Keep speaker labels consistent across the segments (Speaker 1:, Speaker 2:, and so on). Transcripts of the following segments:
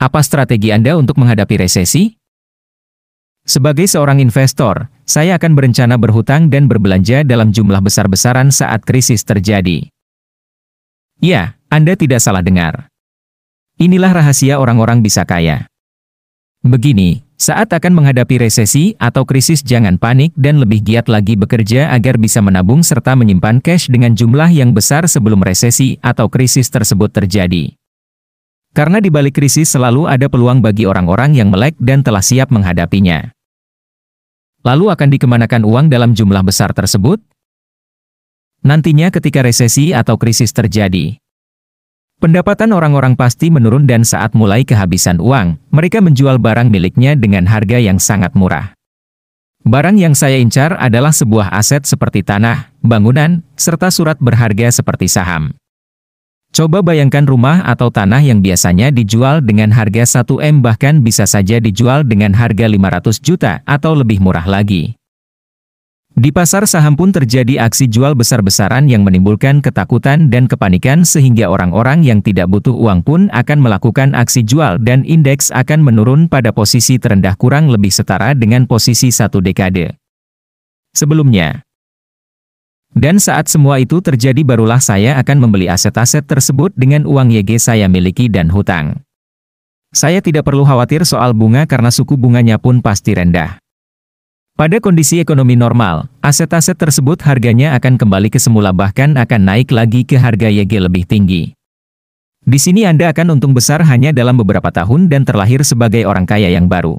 Speaker 1: Apa strategi Anda untuk menghadapi resesi? Sebagai seorang investor, saya akan berencana berhutang dan berbelanja dalam jumlah besar-besaran saat krisis terjadi. Ya, Anda tidak salah dengar. Inilah rahasia orang-orang bisa kaya. Begini, saat akan menghadapi resesi atau krisis jangan panik dan lebih giat lagi bekerja agar bisa menabung serta menyimpan cash dengan jumlah yang besar sebelum resesi atau krisis tersebut terjadi. Karena di balik krisis selalu ada peluang bagi orang-orang yang melek dan telah siap menghadapinya. Lalu akan dikemanakan uang dalam jumlah besar tersebut? Nantinya ketika resesi atau krisis terjadi, Pendapatan orang-orang pasti menurun dan saat mulai kehabisan uang, mereka menjual barang miliknya dengan harga yang sangat murah. Barang yang saya incar adalah sebuah aset seperti tanah, bangunan, serta surat berharga seperti saham. Coba bayangkan rumah atau tanah yang biasanya dijual dengan harga 1M bahkan bisa saja dijual dengan harga 500 juta atau lebih murah lagi. Di pasar saham pun terjadi aksi jual besar-besaran yang menimbulkan ketakutan dan kepanikan sehingga orang-orang yang tidak butuh uang pun akan melakukan aksi jual dan indeks akan menurun pada posisi terendah kurang lebih setara dengan posisi satu dekade. Sebelumnya, dan saat semua itu terjadi barulah saya akan membeli aset-aset tersebut dengan uang YG saya miliki dan hutang. Saya tidak perlu khawatir soal bunga karena suku bunganya pun pasti rendah. Pada kondisi ekonomi normal, aset-aset tersebut harganya akan kembali ke semula bahkan akan naik lagi ke harga YG lebih tinggi. Di sini Anda akan untung besar hanya dalam beberapa tahun dan terlahir sebagai orang kaya yang baru.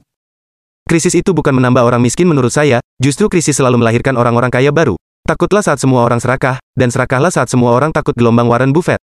Speaker 2: Krisis itu bukan menambah orang miskin menurut saya, justru krisis selalu melahirkan orang-orang kaya baru. Takutlah saat semua orang serakah, dan serakahlah saat semua orang takut gelombang Warren Buffett.